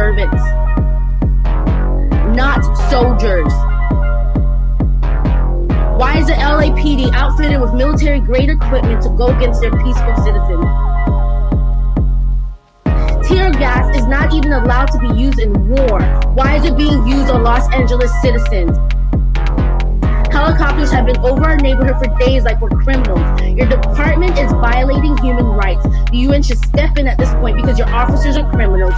servants, not soldiers. Why is the LAPD outfitted with military grade equipment to go against their peaceful citizens? Tear gas is not even allowed to be used in war. Why is it being used on Los Angeles citizens? Helicopters have been over our neighborhood for days like we're criminals. Your department is violating human rights. The UN should step in at this point because your officers are criminals.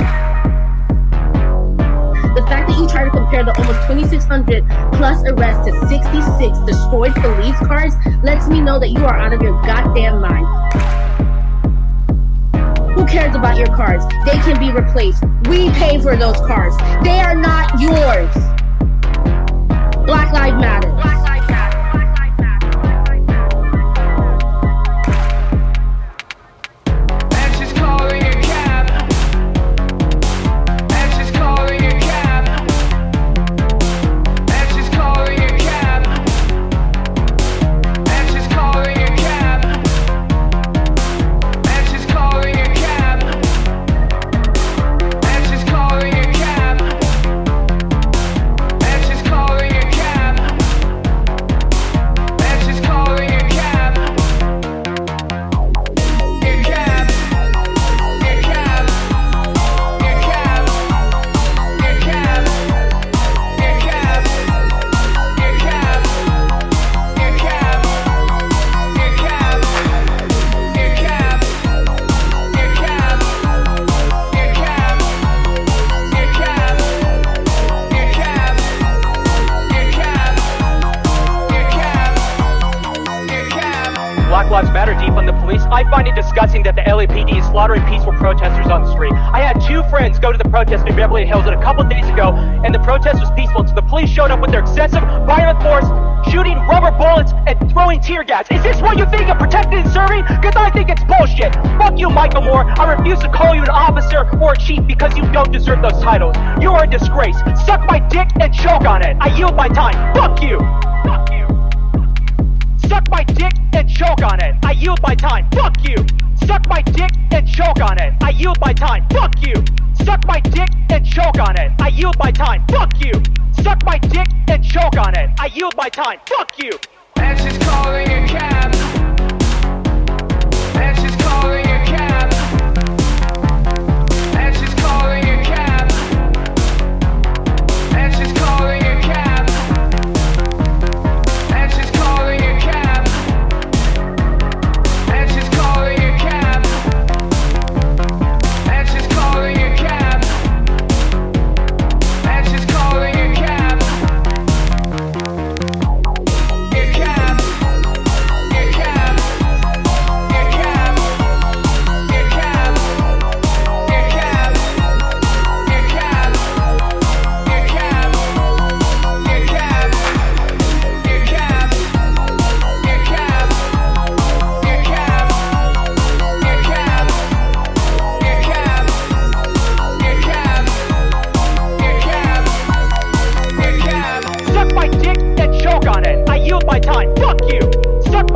The fact that you try to compare the almost 2,600 plus arrests to 66 destroyed police cars lets me know that you are out of your goddamn mind. Who cares about your cars? They can be replaced. We pay for those cars. They are not yours. Discussing that the LAPD is slaughtering peaceful protesters on the street. I had two friends go to the protest in Beverly Hills a couple days ago, and the protest was peaceful until the police showed up with their excessive violent force, shooting rubber bullets and throwing tear gas. Is this what you think of protecting and serving? Because I think it's bullshit. Fuck you, Michael Moore. I refuse to call you an officer or a chief because you don't deserve those titles. You are a disgrace. Suck my dick and choke on it. I yield my time. Fuck you. Suck my dick and choke on it. I yield my time. Fuck you. Suck my dick and choke on it. I yield my time. Fuck you. Suck my dick and choke on it. I yield my time. Fuck you. Suck my dick and choke on it. I yield my time. Fuck you. And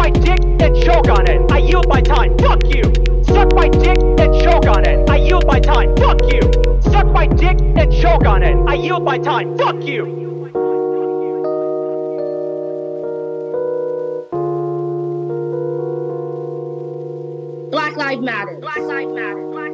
my dick and choke on it. I yield my time. Fuck you. Suck my dick and choke on it. I yield my time. Fuck you. Suck my dick and choke on it. I yield my time. Fuck you. Black Lives Matter. Black Lives Matter. Black